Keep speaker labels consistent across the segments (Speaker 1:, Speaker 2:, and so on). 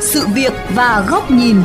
Speaker 1: Sự việc và góc nhìn.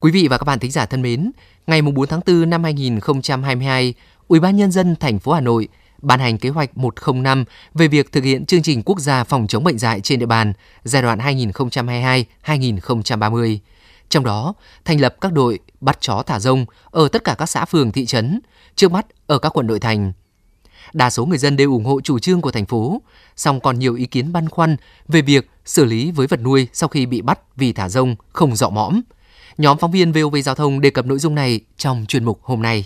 Speaker 2: Quý vị và các bạn thính giả thân mến, ngày 4 tháng 4 năm 2022, Ủy ban nhân dân thành phố Hà Nội ban hành kế hoạch 105 về việc thực hiện chương trình quốc gia phòng chống bệnh dạy trên địa bàn giai đoạn 2022-2030. Trong đó, thành lập các đội bắt chó thả rông ở tất cả các xã phường thị trấn, trước mắt ở các quận nội thành. Đa số người dân đều ủng hộ chủ trương của thành phố, song còn nhiều ý kiến băn khoăn về việc xử lý với vật nuôi sau khi bị bắt vì thả rông không rõ mõm. Nhóm phóng viên VOV Giao thông đề cập nội dung này trong chuyên mục hôm nay.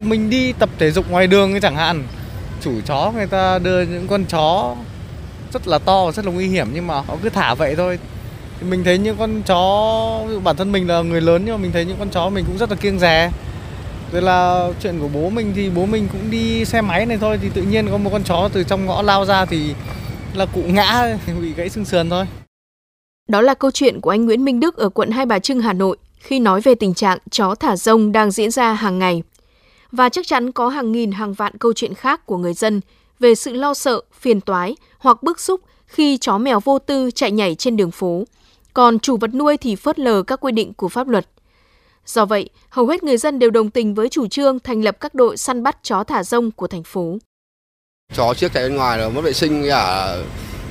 Speaker 3: Mình đi tập thể dục ngoài đường chẳng hạn, chủ chó người ta đưa những con chó rất là to và rất là nguy hiểm nhưng mà họ cứ thả vậy thôi. Mình thấy những con chó, bản thân mình là người lớn nhưng mà mình thấy những con chó mình cũng rất là kiêng dè. Rồi là chuyện của bố mình thì bố mình cũng đi xe máy này thôi thì tự nhiên có một con chó từ trong ngõ lao ra thì là cụ ngã bị gãy xương sườn thôi.
Speaker 4: Đó là câu chuyện của anh Nguyễn Minh Đức ở quận Hai Bà Trưng, Hà Nội khi nói về tình trạng chó thả rông đang diễn ra hàng ngày. Và chắc chắn có hàng nghìn hàng vạn câu chuyện khác của người dân về sự lo sợ, phiền toái hoặc bức xúc khi chó mèo vô tư chạy nhảy trên đường phố. Còn chủ vật nuôi thì phớt lờ các quy định của pháp luật. Do vậy, hầu hết người dân đều đồng tình với chủ trương thành lập các đội săn bắt chó thả rông của thành phố.
Speaker 5: Chó trước chạy bên ngoài là mất vệ sinh cả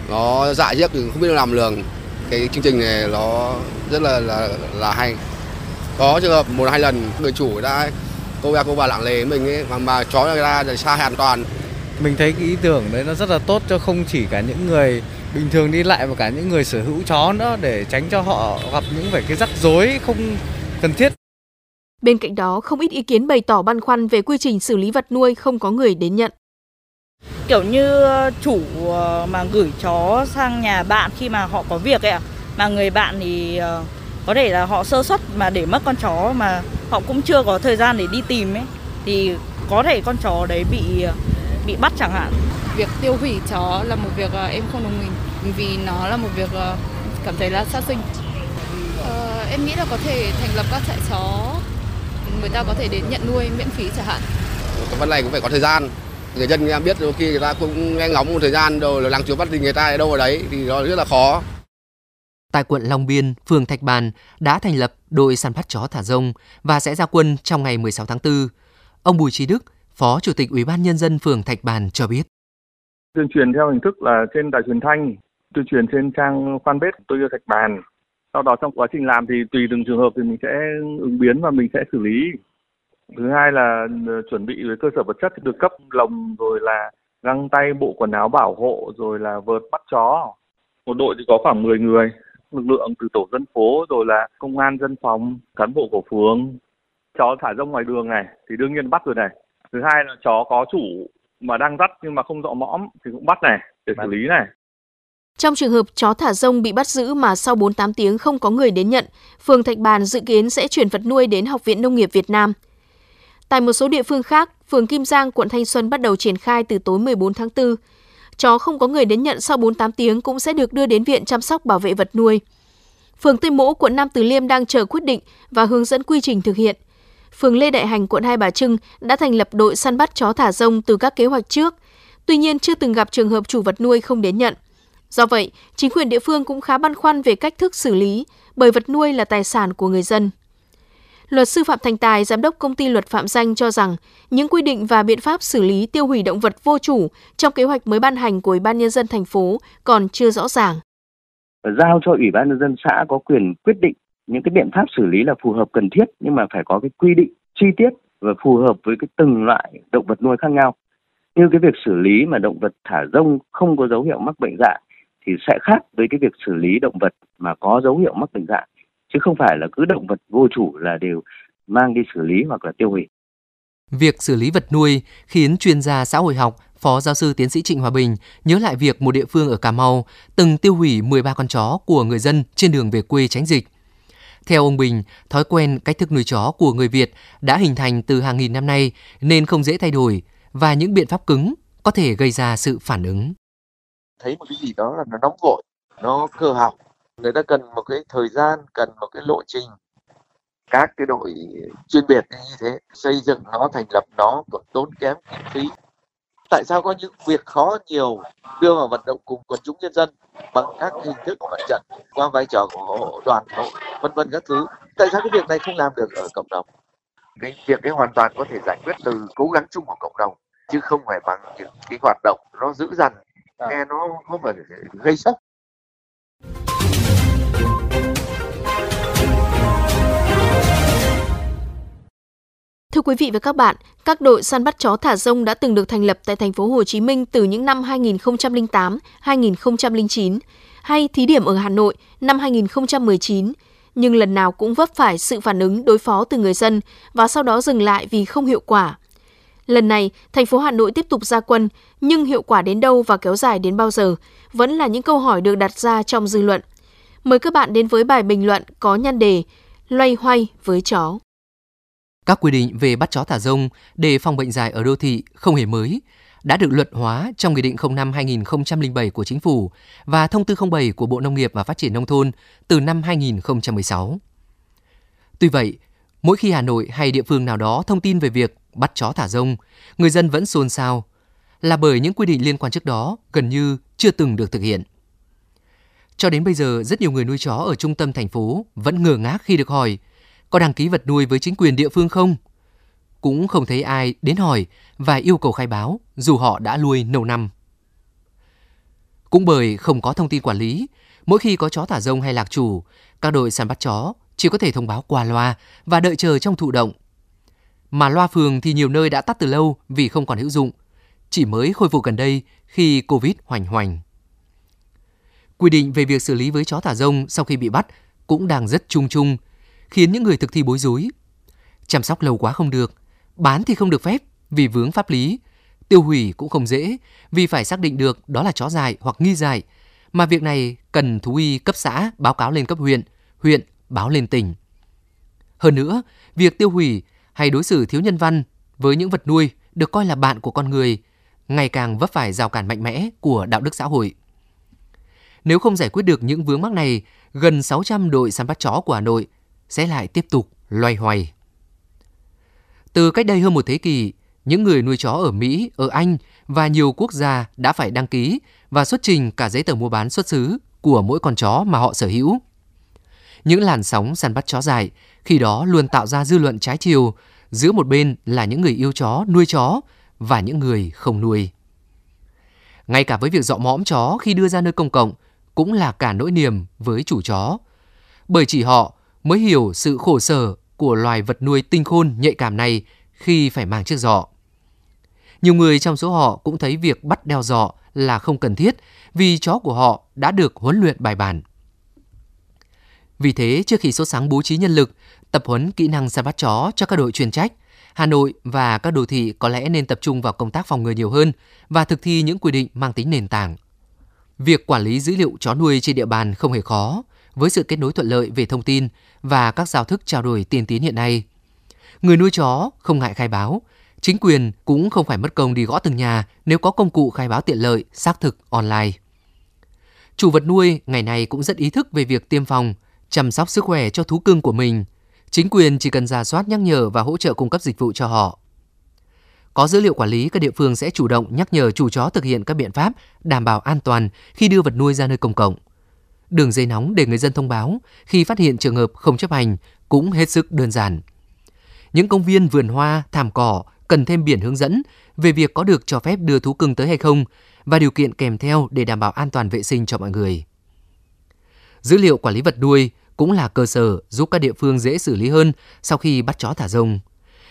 Speaker 5: nó dại chiếc thì không biết làm lường. Cái chương trình này nó rất là là là hay. Có trường hợp một hai lần người chủ đã cô bà cô bà lặng lề mình ấy mà mà chó để xa an toàn.
Speaker 3: Mình thấy cái ý tưởng đấy nó rất là tốt cho không chỉ cả những người bình thường đi lại và cả những người sở hữu chó nữa để tránh cho họ gặp những phải cái rắc rối không cần thiết.
Speaker 4: Bên cạnh đó, không ít ý kiến bày tỏ băn khoăn về quy trình xử lý vật nuôi không có người đến nhận.
Speaker 6: Kiểu như chủ ờ, mà gửi chó sang nhà bạn khi mà họ có việc ấy ạ, mà người bạn thì ờ, có thể là họ sơ suất mà để mất con chó mà họ cũng chưa có thời gian để đi tìm ấy thì có thể con chó đấy bị bị bắt chẳng hạn.
Speaker 7: Việc tiêu hủy chó là một việc em không đồng tình vì nó là một việc cảm thấy là sát sinh. Ờ, em nghĩ là có thể thành lập các trại chó người ta có thể đến nhận nuôi miễn phí chẳng hạn.
Speaker 5: Cái vấn này cũng phải có thời gian. Người dân nghe biết đôi khi người ta cũng nghe ngóng một thời gian rồi làng chúa bắt thì người ta ở đâu ở đấy thì nó rất là khó.
Speaker 2: Tại quận Long Biên, phường Thạch Bàn đã thành lập đội săn bắt chó thả rông và sẽ ra quân trong ngày 16 tháng 4. Ông Bùi Trí Đức, Phó Chủ tịch Ủy ban Nhân dân phường Thạch Bàn cho biết.
Speaker 8: Tuyên truyền theo hình thức là trên đài truyền thanh, tuyên truyền trên trang fanpage tôi yêu Thạch Bàn. Sau đó trong quá trình làm thì tùy từng trường hợp thì mình sẽ ứng biến và mình sẽ xử lý. Thứ hai là ờ, chuẩn bị với cơ sở vật chất được cấp lồng rồi là găng tay, bộ quần áo bảo hộ rồi là vợt bắt chó. Một đội thì có khoảng 10 người, lực lượng từ tổ dân phố rồi là công an dân phòng, cán bộ của phường. Chó thả rông ngoài đường này thì đương nhiên bắt rồi này. Thứ hai là chó có chủ mà đang dắt nhưng mà không dọ mõm thì cũng bắt này để xử lý này.
Speaker 4: Trong trường hợp chó thả rông bị bắt giữ mà sau 48 tiếng không có người đến nhận, phường Thạch Bàn dự kiến sẽ chuyển vật nuôi đến Học viện Nông nghiệp Việt Nam. Tại một số địa phương khác, phường Kim Giang, quận Thanh Xuân bắt đầu triển khai từ tối 14 tháng 4. Chó không có người đến nhận sau 48 tiếng cũng sẽ được đưa đến viện chăm sóc bảo vệ vật nuôi. Phường Tây Mỗ, quận Nam Từ Liêm đang chờ quyết định và hướng dẫn quy trình thực hiện. Phường Lê Đại Hành, quận Hai Bà Trưng đã thành lập đội săn bắt chó thả rông từ các kế hoạch trước. Tuy nhiên chưa từng gặp trường hợp chủ vật nuôi không đến nhận. Do vậy, chính quyền địa phương cũng khá băn khoăn về cách thức xử lý, bởi vật nuôi là tài sản của người dân. Luật sư Phạm Thành Tài, giám đốc công ty luật Phạm Danh cho rằng những quy định và biện pháp xử lý tiêu hủy động vật vô chủ trong kế hoạch mới ban hành của Ủy ban nhân dân thành phố còn chưa rõ ràng.
Speaker 9: Giao cho Ủy ban nhân dân xã có quyền quyết định những cái biện pháp xử lý là phù hợp cần thiết nhưng mà phải có cái quy định chi tiết và phù hợp với cái từng loại động vật nuôi khác nhau. Như cái việc xử lý mà động vật thả rông không có dấu hiệu mắc bệnh dạ thì sẽ khác với cái việc xử lý động vật mà có dấu hiệu mắc bệnh dại chứ không phải là cứ động vật vô chủ là đều mang đi xử lý hoặc là tiêu hủy.
Speaker 2: Việc xử lý vật nuôi khiến chuyên gia xã hội học Phó giáo sư tiến sĩ Trịnh Hòa Bình nhớ lại việc một địa phương ở Cà Mau từng tiêu hủy 13 con chó của người dân trên đường về quê tránh dịch. Theo ông Bình, thói quen cách thức nuôi chó của người Việt đã hình thành từ hàng nghìn năm nay nên không dễ thay đổi và những biện pháp cứng có thể gây ra sự phản ứng
Speaker 10: thấy một cái gì đó là nó nóng vội nó cơ học Người ta cần một cái thời gian, cần một cái lộ trình. Các cái đội chuyên biệt như thế, xây dựng nó, thành lập nó còn tốn kém kinh phí. Tại sao có những việc khó nhiều đưa vào vận động cùng quần chúng nhân dân bằng các hình thức của mặt trận qua vai trò của đoàn hội vân vân các thứ tại sao cái việc này không làm được ở cộng đồng cái việc ấy hoàn toàn có thể giải quyết từ cố gắng chung của cộng đồng chứ không phải bằng những cái hoạt động nó dữ dằn nghe nó không phải gây sốc
Speaker 4: Thưa quý vị và các bạn, các đội săn bắt chó thả rông đã từng được thành lập tại thành phố Hồ Chí Minh từ những năm 2008, 2009 hay thí điểm ở Hà Nội năm 2019, nhưng lần nào cũng vấp phải sự phản ứng đối phó từ người dân và sau đó dừng lại vì không hiệu quả. Lần này, thành phố Hà Nội tiếp tục ra quân, nhưng hiệu quả đến đâu và kéo dài đến bao giờ vẫn là những câu hỏi được đặt ra trong dư luận. Mời các bạn đến với bài bình luận có nhan đề Loay hoay với chó.
Speaker 2: Các quy định về bắt chó thả rông để phòng bệnh dại ở đô thị không hề mới, đã được luật hóa trong Nghị định 05-2007 của Chính phủ và Thông tư 07 của Bộ Nông nghiệp và Phát triển Nông thôn từ năm 2016. Tuy vậy, mỗi khi Hà Nội hay địa phương nào đó thông tin về việc bắt chó thả rông, người dân vẫn xôn xao, là bởi những quy định liên quan trước đó gần như chưa từng được thực hiện. Cho đến bây giờ, rất nhiều người nuôi chó ở trung tâm thành phố vẫn ngờ ngác khi được hỏi có đăng ký vật nuôi với chính quyền địa phương không? Cũng không thấy ai đến hỏi và yêu cầu khai báo dù họ đã nuôi lâu năm. Cũng bởi không có thông tin quản lý, mỗi khi có chó thả rông hay lạc chủ, các đội săn bắt chó chỉ có thể thông báo qua loa và đợi chờ trong thụ động. Mà loa phường thì nhiều nơi đã tắt từ lâu vì không còn hữu dụng, chỉ mới khôi phục gần đây khi Covid hoành hoành. Quy định về việc xử lý với chó thả rông sau khi bị bắt cũng đang rất chung chung, khiến những người thực thi bối rối. Chăm sóc lâu quá không được, bán thì không được phép vì vướng pháp lý, tiêu hủy cũng không dễ vì phải xác định được đó là chó dại hoặc nghi dại, mà việc này cần thú y cấp xã báo cáo lên cấp huyện, huyện báo lên tỉnh. Hơn nữa, việc tiêu hủy hay đối xử thiếu nhân văn với những vật nuôi được coi là bạn của con người ngày càng vấp phải rào cản mạnh mẽ của đạo đức xã hội. Nếu không giải quyết được những vướng mắc này, gần 600 đội săn bắt chó của Hà Nội sẽ lại tiếp tục loay hoay. Từ cách đây hơn một thế kỷ, những người nuôi chó ở Mỹ, ở Anh và nhiều quốc gia đã phải đăng ký và xuất trình cả giấy tờ mua bán xuất xứ của mỗi con chó mà họ sở hữu. Những làn sóng săn bắt chó dài khi đó luôn tạo ra dư luận trái chiều, giữa một bên là những người yêu chó, nuôi chó và những người không nuôi. Ngay cả với việc dọ mõm chó khi đưa ra nơi công cộng cũng là cả nỗi niềm với chủ chó. Bởi chỉ họ mới hiểu sự khổ sở của loài vật nuôi tinh khôn nhạy cảm này khi phải mang chiếc giỏ. Nhiều người trong số họ cũng thấy việc bắt đeo giỏ là không cần thiết vì chó của họ đã được huấn luyện bài bản. Vì thế, trước khi số sáng bố trí nhân lực, tập huấn kỹ năng săn bắt chó cho các đội chuyên trách, Hà Nội và các đô thị có lẽ nên tập trung vào công tác phòng ngừa nhiều hơn và thực thi những quy định mang tính nền tảng. Việc quản lý dữ liệu chó nuôi trên địa bàn không hề khó, với sự kết nối thuận lợi về thông tin và các giao thức trao đổi tiên tiến hiện nay. Người nuôi chó không ngại khai báo, chính quyền cũng không phải mất công đi gõ từng nhà nếu có công cụ khai báo tiện lợi, xác thực online. Chủ vật nuôi ngày nay cũng rất ý thức về việc tiêm phòng, chăm sóc sức khỏe cho thú cưng của mình. Chính quyền chỉ cần ra soát nhắc nhở và hỗ trợ cung cấp dịch vụ cho họ. Có dữ liệu quản lý, các địa phương sẽ chủ động nhắc nhở chủ chó thực hiện các biện pháp đảm bảo an toàn khi đưa vật nuôi ra nơi công cộng. Đường dây nóng để người dân thông báo khi phát hiện trường hợp không chấp hành cũng hết sức đơn giản. Những công viên vườn hoa, thảm cỏ cần thêm biển hướng dẫn về việc có được cho phép đưa thú cưng tới hay không và điều kiện kèm theo để đảm bảo an toàn vệ sinh cho mọi người. Dữ liệu quản lý vật nuôi cũng là cơ sở giúp các địa phương dễ xử lý hơn sau khi bắt chó thả rông.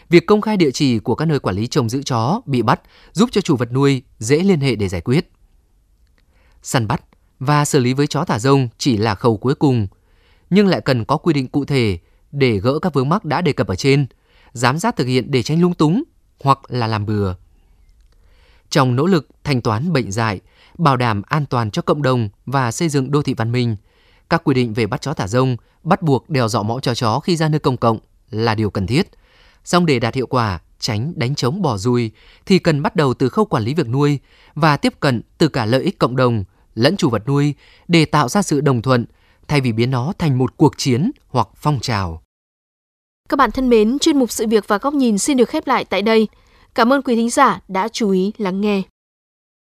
Speaker 2: Việc công khai địa chỉ của các nơi quản lý trồng giữ chó bị bắt giúp cho chủ vật nuôi dễ liên hệ để giải quyết. Săn bắt và xử lý với chó thả rông chỉ là khâu cuối cùng, nhưng lại cần có quy định cụ thể để gỡ các vướng mắc đã đề cập ở trên, giám sát thực hiện để tránh lung túng hoặc là làm bừa. Trong nỗ lực thanh toán bệnh dại, bảo đảm an toàn cho cộng đồng và xây dựng đô thị văn minh, các quy định về bắt chó thả rông bắt buộc đeo dọ mõm cho chó khi ra nơi công cộng là điều cần thiết. Song để đạt hiệu quả, tránh đánh trống bỏ rùi thì cần bắt đầu từ khâu quản lý việc nuôi và tiếp cận từ cả lợi ích cộng đồng lẫn chủ vật nuôi để tạo ra sự đồng thuận, thay vì biến nó thành một cuộc chiến hoặc phong trào.
Speaker 4: Các bạn thân mến, chuyên mục sự việc và góc nhìn xin được khép lại tại đây. Cảm ơn quý thính giả đã chú ý lắng nghe.